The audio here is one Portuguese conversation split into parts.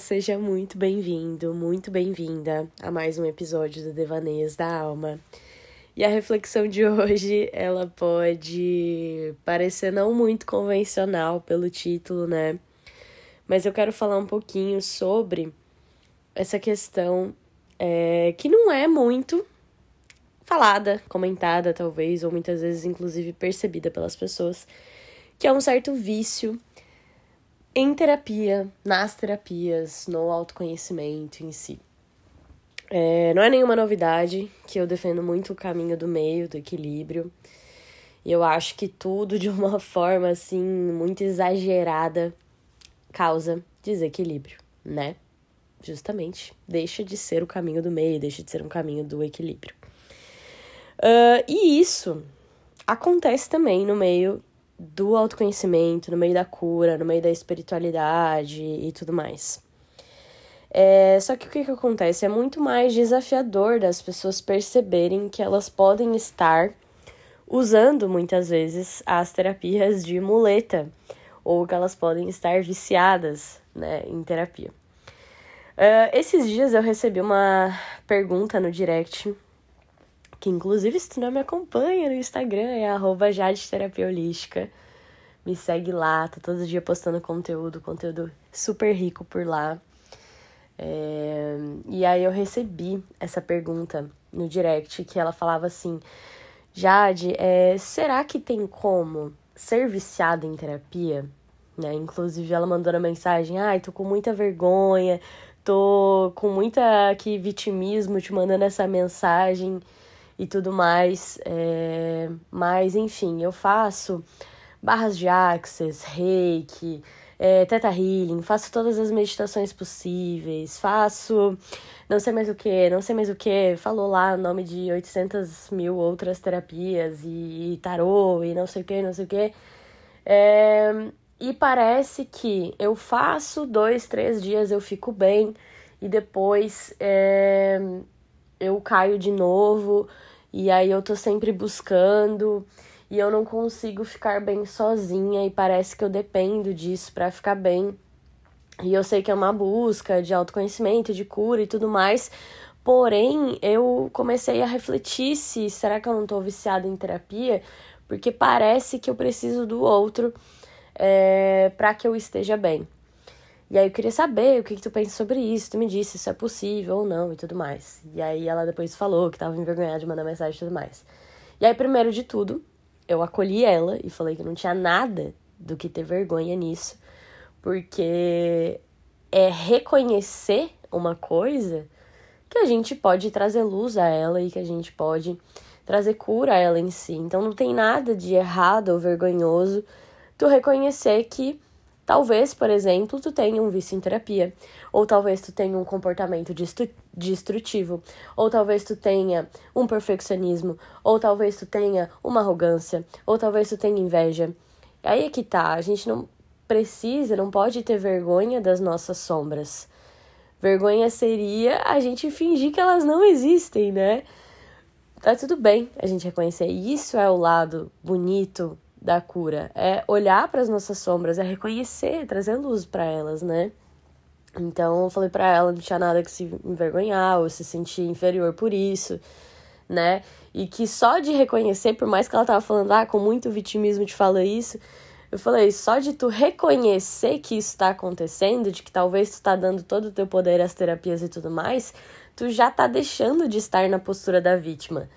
seja muito bem-vindo, muito bem-vinda a mais um episódio do Devaneios da Alma. E a reflexão de hoje, ela pode parecer não muito convencional pelo título, né? Mas eu quero falar um pouquinho sobre essa questão é, que não é muito falada, comentada, talvez, ou muitas vezes, inclusive, percebida pelas pessoas, que é um certo vício em terapia, nas terapias, no autoconhecimento em si. É, não é nenhuma novidade que eu defendo muito o caminho do meio, do equilíbrio. E eu acho que tudo de uma forma assim muito exagerada causa desequilíbrio, né? Justamente, deixa de ser o caminho do meio, deixa de ser um caminho do equilíbrio. Uh, e isso acontece também no meio do autoconhecimento, no meio da cura, no meio da espiritualidade e tudo mais. É, só que o que, que acontece? É muito mais desafiador das pessoas perceberem que elas podem estar usando muitas vezes as terapias de muleta ou que elas podem estar viciadas né, em terapia. Uh, esses dias eu recebi uma pergunta no direct que inclusive se tu não me acompanha no Instagram, é arroba. Me segue lá, tô todo dia postando conteúdo, conteúdo super rico por lá. É... E aí eu recebi essa pergunta no direct que ela falava assim, Jade, é, será que tem como ser viciada em terapia? Né? Inclusive ela mandou uma mensagem, ai, tô com muita vergonha, tô com muita aqui vitimismo te mandando essa mensagem e tudo mais. É, mas, enfim, eu faço barras de axis, reiki, é, teta healing, faço todas as meditações possíveis, faço não sei mais o que, não sei mais o que, falou lá o nome de 800 mil outras terapias e, e tarô e não sei o que, não sei o que. É, e parece que eu faço dois, três dias, eu fico bem e depois é, eu caio de novo e aí eu tô sempre buscando e eu não consigo ficar bem sozinha e parece que eu dependo disso para ficar bem. E eu sei que é uma busca de autoconhecimento, de cura e tudo mais. Porém, eu comecei a refletir se será que eu não tô viciada em terapia, porque parece que eu preciso do outro é, eh, para que eu esteja bem. E aí eu queria saber o que, que tu pensa sobre isso, tu me disse se é possível ou não e tudo mais. E aí ela depois falou que tava envergonhada de mandar mensagem e tudo mais. E aí, primeiro de tudo, eu acolhi ela e falei que não tinha nada do que ter vergonha nisso, porque é reconhecer uma coisa que a gente pode trazer luz a ela e que a gente pode trazer cura a ela em si. Então não tem nada de errado ou vergonhoso tu reconhecer que Talvez, por exemplo, tu tenha um vício em terapia, ou talvez tu tenha um comportamento destrutivo, ou talvez tu tenha um perfeccionismo, ou talvez tu tenha uma arrogância, ou talvez tu tenha inveja. Aí é que tá, a gente não precisa, não pode ter vergonha das nossas sombras. Vergonha seria a gente fingir que elas não existem, né? Tá tudo bem a gente reconhecer. Isso é o lado bonito da cura. É olhar para as nossas sombras, é reconhecer, trazer luz para elas, né? Então eu falei para ela não tinha nada que se envergonhar ou se sentir inferior por isso, né? E que só de reconhecer, por mais que ela tava falando, ah, com muito vitimismo te fala isso, eu falei, só de tu reconhecer que isso tá acontecendo, de que talvez tu tá dando todo o teu poder às terapias e tudo mais, tu já tá deixando de estar na postura da vítima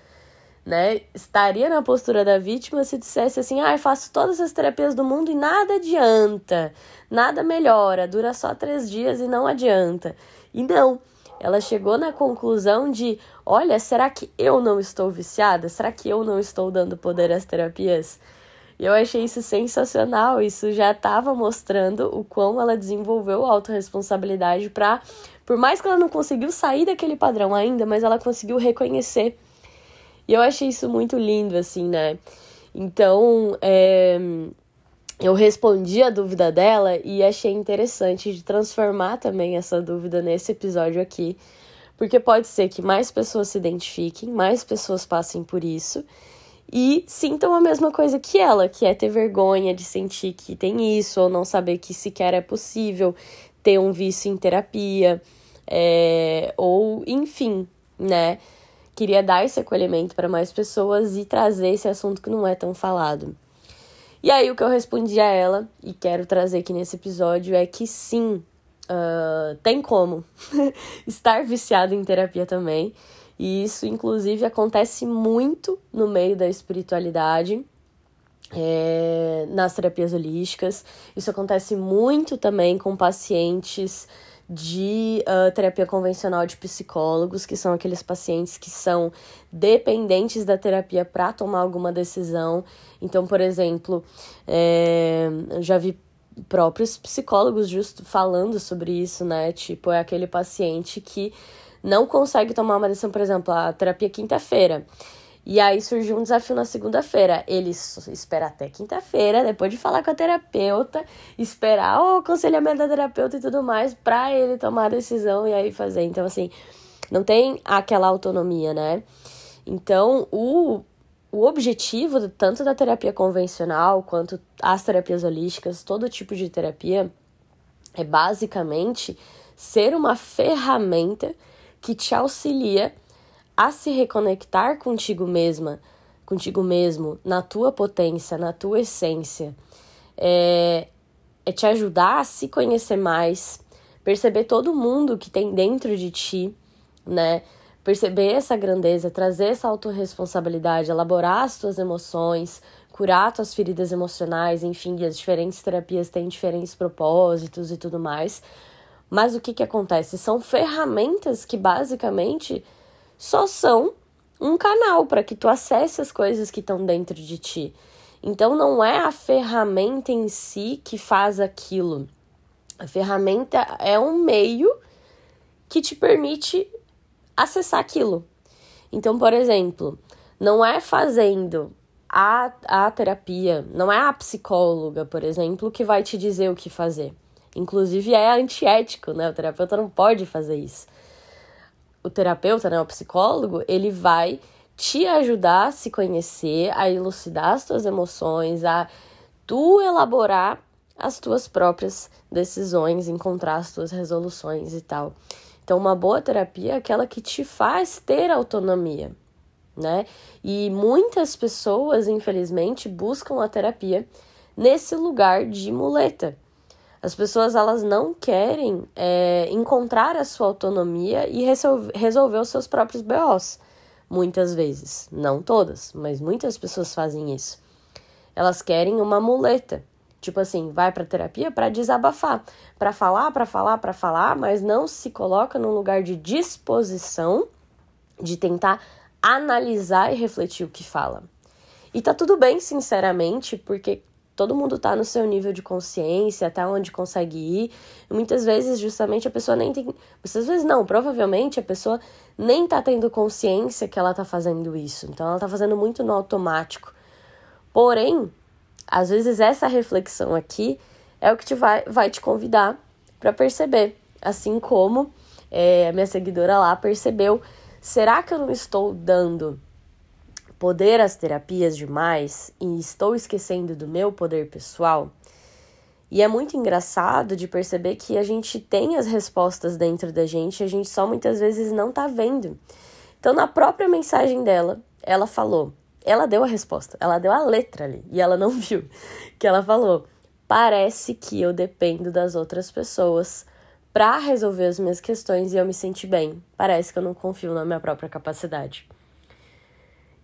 né? Estaria na postura da vítima se dissesse assim: ah, faço todas as terapias do mundo e nada adianta, nada melhora, dura só três dias e não adianta. E não, ela chegou na conclusão de: olha, será que eu não estou viciada? Será que eu não estou dando poder às terapias? E eu achei isso sensacional. Isso já estava mostrando o quão ela desenvolveu autorresponsabilidade para, por mais que ela não conseguiu sair daquele padrão ainda, mas ela conseguiu reconhecer e eu achei isso muito lindo, assim, né? Então, é, eu respondi a dúvida dela e achei interessante de transformar também essa dúvida nesse episódio aqui, porque pode ser que mais pessoas se identifiquem, mais pessoas passem por isso e sintam a mesma coisa que ela, que é ter vergonha de sentir que tem isso ou não saber que sequer é possível ter um vício em terapia, é, ou enfim, né? Queria dar esse acolhimento para mais pessoas e trazer esse assunto que não é tão falado. E aí o que eu respondi a ela, e quero trazer aqui nesse episódio, é que sim, uh, tem como estar viciado em terapia também. E isso, inclusive, acontece muito no meio da espiritualidade, é, nas terapias holísticas. Isso acontece muito também com pacientes de uh, terapia convencional de psicólogos, que são aqueles pacientes que são dependentes da terapia para tomar alguma decisão. Então, por exemplo, é, já vi próprios psicólogos justo falando sobre isso, né? Tipo, é aquele paciente que não consegue tomar uma decisão, por exemplo, a terapia quinta-feira. E aí surgiu um desafio na segunda-feira. Ele espera até quinta-feira, depois de falar com a terapeuta, esperar o aconselhamento da terapeuta e tudo mais, pra ele tomar a decisão e aí fazer. Então, assim, não tem aquela autonomia, né? Então, o, o objetivo tanto da terapia convencional quanto as terapias holísticas, todo tipo de terapia, é basicamente ser uma ferramenta que te auxilia a se reconectar contigo mesma, contigo mesmo, na tua potência, na tua essência. É, é te ajudar a se conhecer mais, perceber todo mundo que tem dentro de ti, né? Perceber essa grandeza, trazer essa autorresponsabilidade, elaborar as tuas emoções, curar tuas feridas emocionais, enfim, as diferentes terapias têm diferentes propósitos e tudo mais. Mas o que que acontece? São ferramentas que basicamente só são um canal para que tu acesse as coisas que estão dentro de ti. Então não é a ferramenta em si que faz aquilo. A ferramenta é um meio que te permite acessar aquilo. Então, por exemplo, não é fazendo a, a terapia, não é a psicóloga, por exemplo, que vai te dizer o que fazer. Inclusive é antiético, né? O terapeuta não pode fazer isso o terapeuta, né, o psicólogo, ele vai te ajudar a se conhecer, a elucidar as tuas emoções, a tu elaborar as tuas próprias decisões, encontrar as tuas resoluções e tal. Então, uma boa terapia é aquela que te faz ter autonomia, né? E muitas pessoas, infelizmente, buscam a terapia nesse lugar de muleta, as pessoas elas não querem é, encontrar a sua autonomia e resolver os seus próprios BOs. Muitas vezes, não todas, mas muitas pessoas fazem isso. Elas querem uma muleta. Tipo assim, vai para terapia para desabafar, para falar, para falar, para falar, mas não se coloca num lugar de disposição de tentar analisar e refletir o que fala. E tá tudo bem, sinceramente, porque todo mundo tá no seu nível de consciência, até onde consegue ir. Muitas vezes, justamente, a pessoa nem tem. Muitas vezes não, provavelmente a pessoa nem tá tendo consciência que ela tá fazendo isso. Então ela tá fazendo muito no automático. Porém, às vezes essa reflexão aqui é o que te vai, vai te convidar para perceber. Assim como é, a minha seguidora lá percebeu. Será que eu não estou dando poder às terapias demais e estou esquecendo do meu poder pessoal? E é muito engraçado de perceber que a gente tem as respostas dentro da gente a gente só muitas vezes não tá vendo. Então, na própria mensagem dela, ela falou, ela deu a resposta, ela deu a letra ali e ela não viu que ela falou: "Parece que eu dependo das outras pessoas para resolver as minhas questões e eu me senti bem. Parece que eu não confio na minha própria capacidade."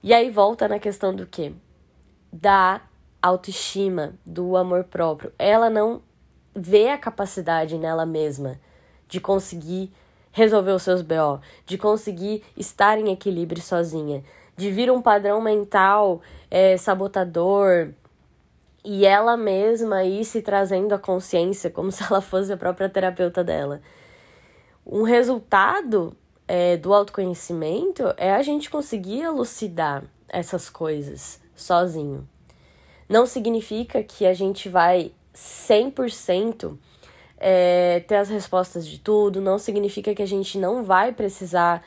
E aí volta na questão do quê? Da autoestima, do amor próprio. Ela não vê a capacidade nela mesma de conseguir resolver os seus BO, de conseguir estar em equilíbrio sozinha, de vir um padrão mental é, sabotador e ela mesma ir se trazendo a consciência como se ela fosse a própria terapeuta dela. Um resultado é, do autoconhecimento é a gente conseguir elucidar essas coisas sozinho. Não significa que a gente vai 100% é, ter as respostas de tudo, não significa que a gente não vai precisar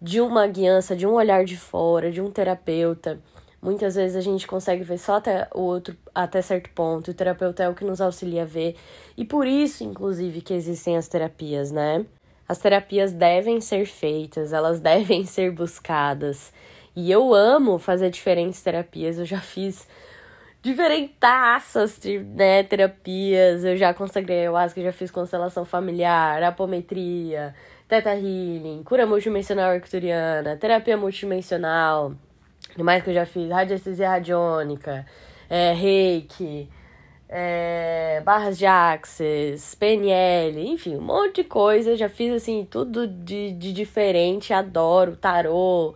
de uma guiança, de um olhar de fora, de um terapeuta. Muitas vezes a gente consegue ver só até o outro, até certo ponto. O terapeuta é o que nos auxilia a ver. E por isso, inclusive, que existem as terapias, né? As terapias devem ser feitas, elas devem ser buscadas. E eu amo fazer diferentes terapias. Eu já fiz diferentaças né, terapias. Eu já consagrei ayahuasca, já fiz constelação familiar, apometria, teta healing, cura multidimensional arcturiana, terapia multidimensional, mais que eu já fiz, radiestesia radiônica, é, reiki, é, barras de axis, PNL, enfim, um monte de coisa. Já fiz, assim, tudo de, de diferente, adoro, tarô,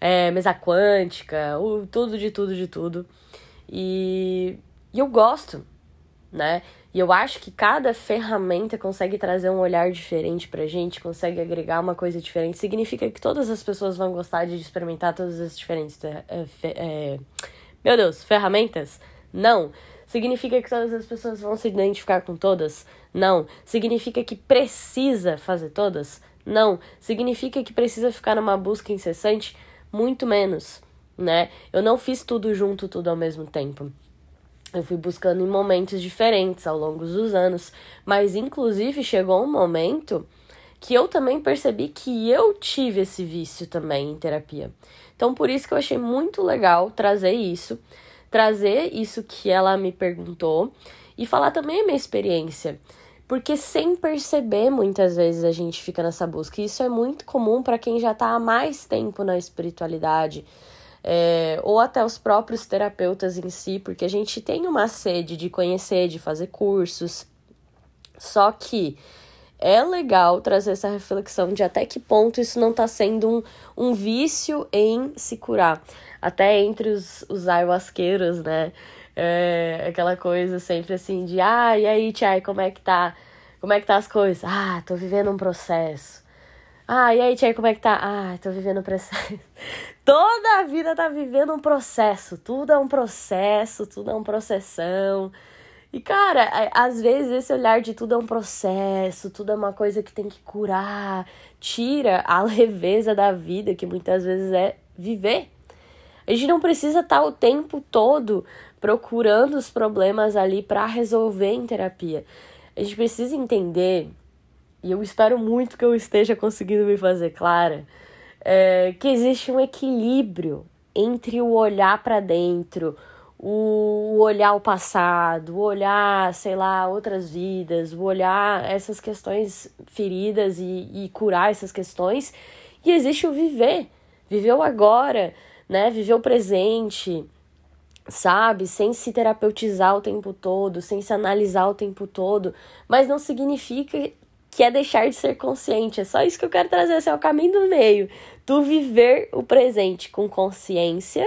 é, mesa quântica, o, tudo de tudo de tudo. E, e eu gosto, né? E eu acho que cada ferramenta consegue trazer um olhar diferente pra gente, consegue agregar uma coisa diferente. Significa que todas as pessoas vão gostar de experimentar todas as diferentes. É, é, meu Deus, ferramentas? Não. Significa que todas as pessoas vão se identificar com todas? Não. Significa que precisa fazer todas? Não. Significa que precisa ficar numa busca incessante? Muito menos, né? Eu não fiz tudo junto, tudo ao mesmo tempo. Eu fui buscando em momentos diferentes ao longo dos anos, mas inclusive chegou um momento que eu também percebi que eu tive esse vício também em terapia. Então, por isso que eu achei muito legal trazer isso, trazer isso que ela me perguntou e falar também a minha experiência. Porque sem perceber, muitas vezes a gente fica nessa busca. E isso é muito comum para quem já está há mais tempo na espiritualidade, é, ou até os próprios terapeutas em si, porque a gente tem uma sede de conhecer, de fazer cursos. Só que é legal trazer essa reflexão de até que ponto isso não está sendo um, um vício em se curar. Até entre os, os ayahuasqueiros, né? É, aquela coisa sempre assim de, ah, e aí, Tchai, como é que tá? Como é que tá as coisas? Ah, tô vivendo um processo. Ah, e aí, Tia, como é que tá? Ah, tô vivendo um processo. Toda a vida tá vivendo um processo. Tudo é um processo, tudo é um processão. E, cara, às vezes esse olhar de tudo é um processo, tudo é uma coisa que tem que curar, tira a leveza da vida, que muitas vezes é viver. A gente não precisa estar tá o tempo todo procurando os problemas ali para resolver em terapia. A gente precisa entender e eu espero muito que eu esteja conseguindo me fazer clara, é, que existe um equilíbrio entre o olhar para dentro, o olhar o passado, o olhar, sei lá, outras vidas, o olhar essas questões feridas e, e curar essas questões, e existe o viver, viver o agora, né? Viver o presente, sabe? Sem se terapeutizar o tempo todo, sem se analisar o tempo todo, mas não significa que é deixar de ser consciente. É só isso que eu quero trazer, esse é o caminho do meio. Tu viver o presente com consciência,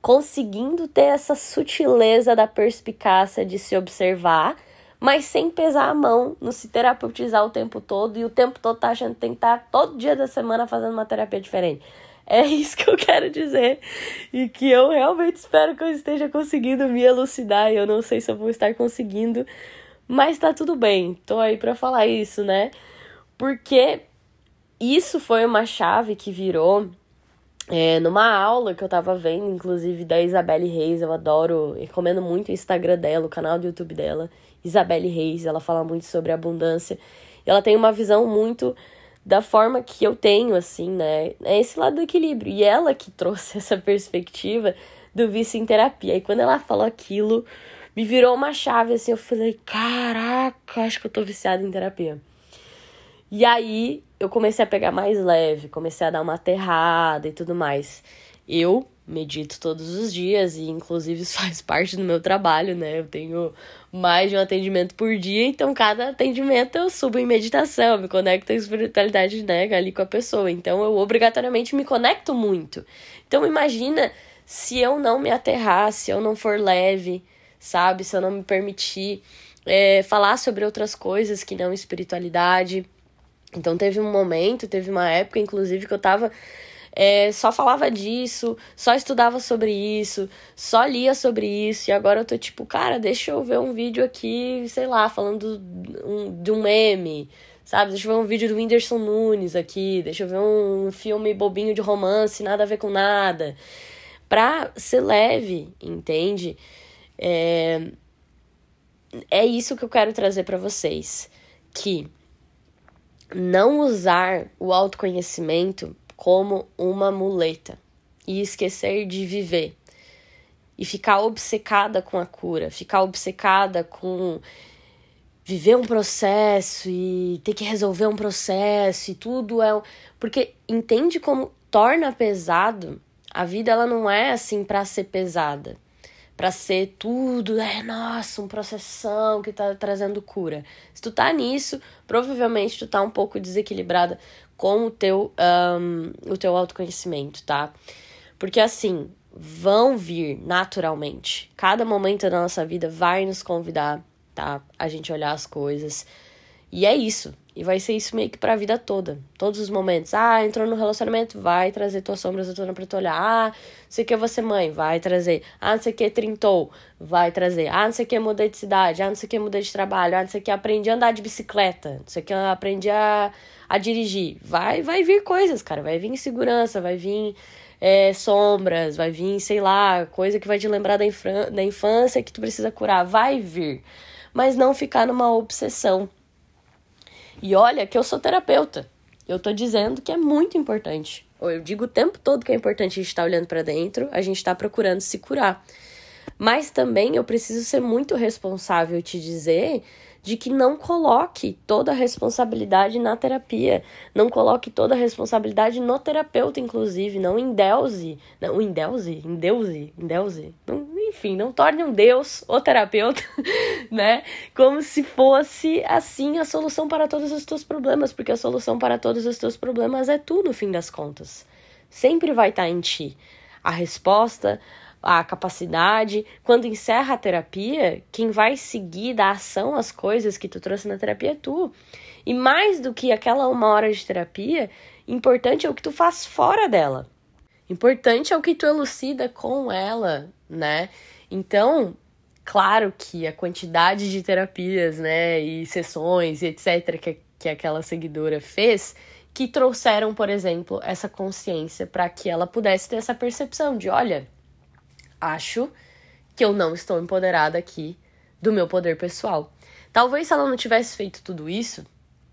conseguindo ter essa sutileza da perspicácia de se observar, mas sem pesar a mão no se terapeutizar o tempo todo e o tempo todo tá achando que tem que estar tá todo dia da semana fazendo uma terapia diferente. É isso que eu quero dizer. E que eu realmente espero que eu esteja conseguindo me elucidar. E eu não sei se eu vou estar conseguindo mas tá tudo bem, tô aí para falar isso, né? Porque isso foi uma chave que virou é, numa aula que eu tava vendo, inclusive da Isabelle Reis. Eu adoro, recomendo muito o Instagram dela, o canal do YouTube dela, Isabelle Reis. Ela fala muito sobre abundância. Ela tem uma visão muito da forma que eu tenho, assim, né? É esse lado do equilíbrio. E ela que trouxe essa perspectiva do vício em terapia. E quando ela falou aquilo, me virou uma chave assim. Eu falei, caraca, acho que eu tô viciada em terapia. E aí eu comecei a pegar mais leve, comecei a dar uma aterrada e tudo mais. Eu medito todos os dias e inclusive isso faz parte do meu trabalho, né? Eu tenho mais de um atendimento por dia, então cada atendimento eu subo em meditação, me conecto à espiritualidade, né, ali com a pessoa. Então eu obrigatoriamente me conecto muito. Então imagina se eu não me aterrar, se eu não for leve, sabe? Se eu não me permitir é, falar sobre outras coisas que não espiritualidade. Então teve um momento, teve uma época, inclusive, que eu tava. É, só falava disso, só estudava sobre isso, só lia sobre isso, e agora eu tô tipo, cara, deixa eu ver um vídeo aqui, sei lá, falando um, de um meme, sabe? Deixa eu ver um vídeo do Whindersson Nunes aqui, deixa eu ver um filme bobinho de romance, nada a ver com nada pra ser leve, entende? É, é isso que eu quero trazer para vocês. Que não usar o autoconhecimento como uma muleta e esquecer de viver e ficar obcecada com a cura, ficar obcecada com viver um processo e ter que resolver um processo e tudo é porque entende como torna pesado a vida ela não é assim para ser pesada para ser tudo, é nossa, um processão que tá trazendo cura. Se tu tá nisso, provavelmente tu tá um pouco desequilibrada com o teu, um, o teu autoconhecimento, tá? Porque assim, vão vir naturalmente. Cada momento da nossa vida vai nos convidar, tá? A gente olhar as coisas. E é isso. E vai ser isso meio que pra vida toda. Todos os momentos. Ah, entrou no relacionamento, vai trazer tuas sombras à tona pra tu olhar. Ah, não sei o que você mãe, vai trazer. Ah, não sei o que trintou, vai trazer. Ah, não sei o que mudei de cidade. Ah, não sei o que mudei de trabalho. Ah, não sei o que aprendi a andar de bicicleta. Não sei o que aprendi a, a dirigir. Vai, vai vir coisas, cara. Vai vir insegurança, vai vir é, sombras, vai vir, sei lá, coisa que vai te lembrar da, da infância que tu precisa curar. Vai vir. Mas não ficar numa obsessão e olha que eu sou terapeuta. Eu tô dizendo que é muito importante. Eu digo o tempo todo que é importante a gente estar tá olhando para dentro, a gente está procurando se curar. Mas também eu preciso ser muito responsável e te dizer de que não coloque toda a responsabilidade na terapia, não coloque toda a responsabilidade no terapeuta, inclusive, não em Deuse, não em Deuse, em Deuse, em não, enfim, não torne um Deus o terapeuta, né? Como se fosse assim a solução para todos os teus problemas, porque a solução para todos os teus problemas é tu, no fim das contas. Sempre vai estar em ti. A resposta, a capacidade. Quando encerra a terapia, quem vai seguir da ação as coisas que tu trouxe na terapia é tu. E mais do que aquela uma hora de terapia, importante é o que tu faz fora dela. Importante é o que tu elucida com ela, né? Então, claro que a quantidade de terapias, né, e sessões e etc que, que aquela seguidora fez, que trouxeram, por exemplo, essa consciência para que ela pudesse ter essa percepção de, olha, acho que eu não estou empoderada aqui do meu poder pessoal. Talvez se ela não tivesse feito tudo isso,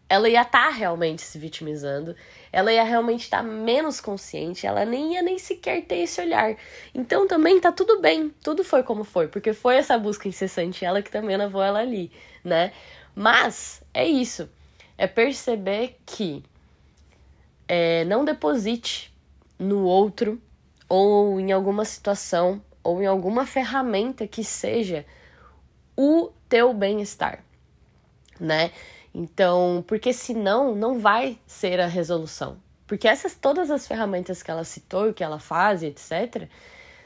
ela ia estar tá realmente se vitimizando, ela ia realmente estar tá menos consciente, ela nem ia nem sequer ter esse olhar. Então também tá tudo bem, tudo foi como foi, porque foi essa busca incessante ela que também levou ela ali, né? Mas é isso, é perceber que é, não deposite no outro ou em alguma situação ou em alguma ferramenta que seja o teu bem-estar, né? Então, porque senão não vai ser a resolução. Porque essas todas as ferramentas que ela citou, que ela faz, etc,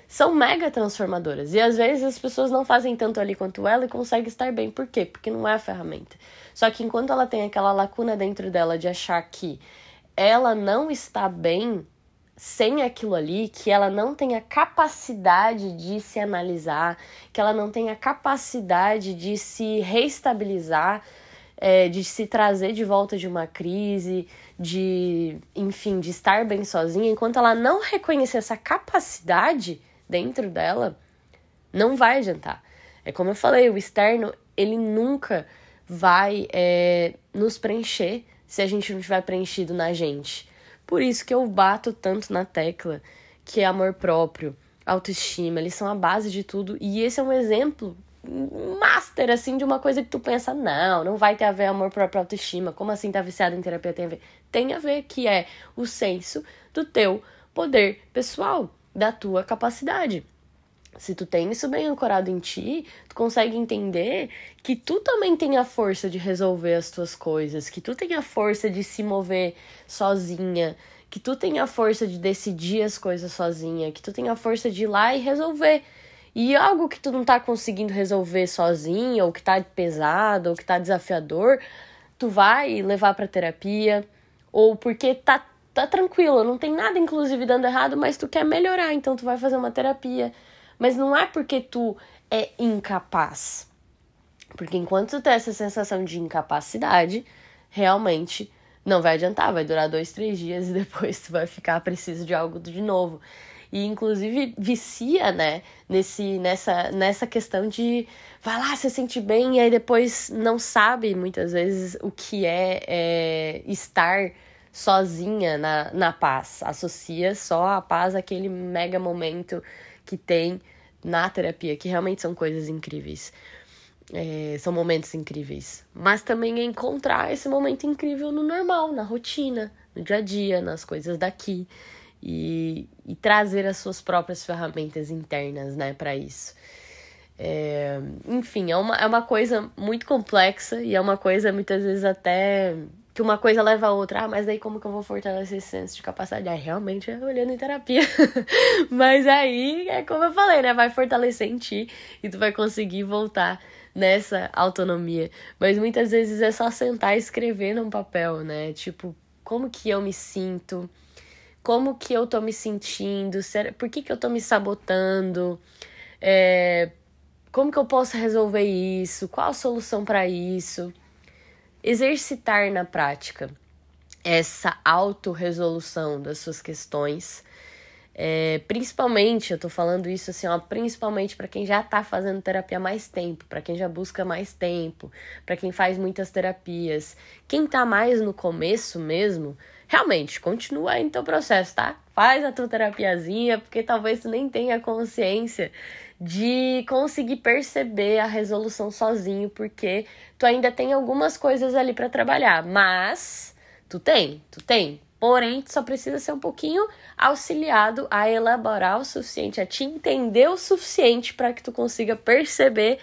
são mega transformadoras. E às vezes as pessoas não fazem tanto ali quanto ela e conseguem estar bem. Por quê? Porque não é a ferramenta. Só que enquanto ela tem aquela lacuna dentro dela de achar que ela não está bem sem aquilo ali, que ela não tenha capacidade de se analisar, que ela não tenha capacidade de se reestabilizar, é, de se trazer de volta de uma crise, de, enfim, de estar bem sozinha, enquanto ela não reconhecer essa capacidade dentro dela, não vai adiantar. É como eu falei, o externo, ele nunca vai é, nos preencher se a gente não tiver preenchido na gente. Por isso que eu bato tanto na tecla que é amor próprio, autoestima, eles são a base de tudo. E esse é um exemplo master, assim, de uma coisa que tu pensa, não, não vai ter a ver amor próprio autoestima. Como assim tá viciado em terapia tem a ver? Tem a ver, que é o senso do teu poder pessoal, da tua capacidade. Se tu tem isso bem ancorado em ti, tu consegue entender que tu também tem a força de resolver as tuas coisas, que tu tem a força de se mover sozinha, que tu tem a força de decidir as coisas sozinha, que tu tem a força de ir lá e resolver. E algo que tu não tá conseguindo resolver sozinha, ou que tá pesado, ou que tá desafiador, tu vai levar pra terapia, ou porque tá, tá tranquilo, não tem nada inclusive dando errado, mas tu quer melhorar, então tu vai fazer uma terapia mas não é porque tu é incapaz. Porque enquanto tu tem essa sensação de incapacidade, realmente não vai adiantar, vai durar dois, três dias e depois tu vai ficar preciso de algo de novo. e inclusive vicia, né, nesse nessa nessa questão de vai lá, se sente bem e aí depois não sabe muitas vezes o que é, é estar sozinha na, na paz. Associa só a paz àquele mega momento que tem na terapia, que realmente são coisas incríveis. É, são momentos incríveis. Mas também é encontrar esse momento incrível no normal, na rotina, no dia a dia, nas coisas daqui. E, e trazer as suas próprias ferramentas internas, né, para isso. É, enfim, é uma, é uma coisa muito complexa e é uma coisa muitas vezes até que uma coisa leva a outra. Ah, mas daí como que eu vou fortalecer esse senso de capacidade? Ah, realmente é olhando em terapia. mas aí é como eu falei, né? Vai fortalecer em ti e tu vai conseguir voltar nessa autonomia. Mas muitas vezes é só sentar e escrever num papel, né? Tipo, como que eu me sinto? Como que eu tô me sentindo? Por que, que eu tô me sabotando? É... Como que eu posso resolver isso? Qual a solução para isso? Exercitar na prática essa autorresolução das suas questões. É, principalmente, eu tô falando isso assim, ó, principalmente para quem já tá fazendo terapia há mais tempo, para quem já busca mais tempo, para quem faz muitas terapias. Quem tá mais no começo mesmo, realmente, continua aí no teu processo, tá? Faz a tua terapiazinha, porque talvez tu nem tenha consciência de conseguir perceber a resolução sozinho, porque tu ainda tem algumas coisas ali para trabalhar, mas tu tem, tu tem. Porém, tu só precisa ser um pouquinho auxiliado a elaborar o suficiente, a te entender o suficiente para que tu consiga perceber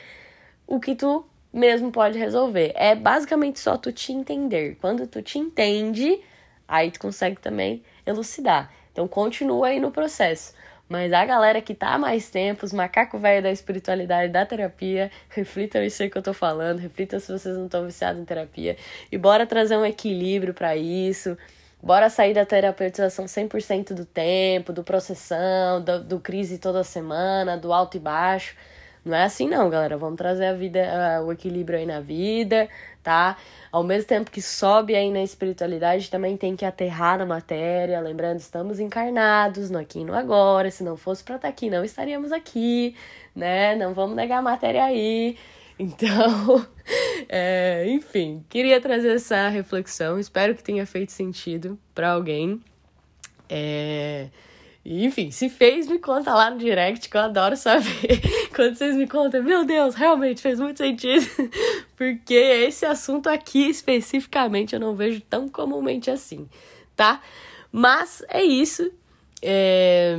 o que tu mesmo pode resolver. É basicamente só tu te entender. Quando tu te entende, aí tu consegue também elucidar. Então continua aí no processo. Mas a galera que tá há mais tempo, os macacos velho da espiritualidade, da terapia, reflitam isso aí que eu tô falando, reflitam se vocês não estão viciados em terapia. E bora trazer um equilíbrio para isso. Bora sair da terapeutização 100% do tempo, do processão, do, do crise toda semana, do alto e baixo. Não é assim não, galera. Vamos trazer a vida, uh, o equilíbrio aí na vida, tá? Ao mesmo tempo que sobe aí na espiritualidade, também tem que aterrar na matéria. Lembrando, estamos encarnados no aqui e no agora. Se não fosse para estar tá aqui, não estaríamos aqui, né? Não vamos negar a matéria aí. Então, é, enfim, queria trazer essa reflexão. Espero que tenha feito sentido para alguém. É, enfim, se fez, me conta lá no direct, que eu adoro saber. Quando vocês me contam, meu Deus, realmente fez muito sentido. Porque esse assunto aqui especificamente eu não vejo tão comumente assim, tá? Mas é isso. É...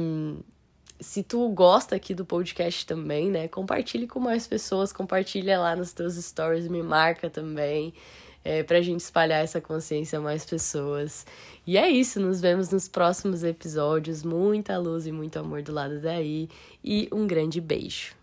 Se tu gosta aqui do podcast também, né? Compartilhe com mais pessoas, compartilha lá nos teus stories, me marca também é, para a gente espalhar essa consciência a mais pessoas. E é isso, nos vemos nos próximos episódios. Muita luz e muito amor do lado daí. E um grande beijo.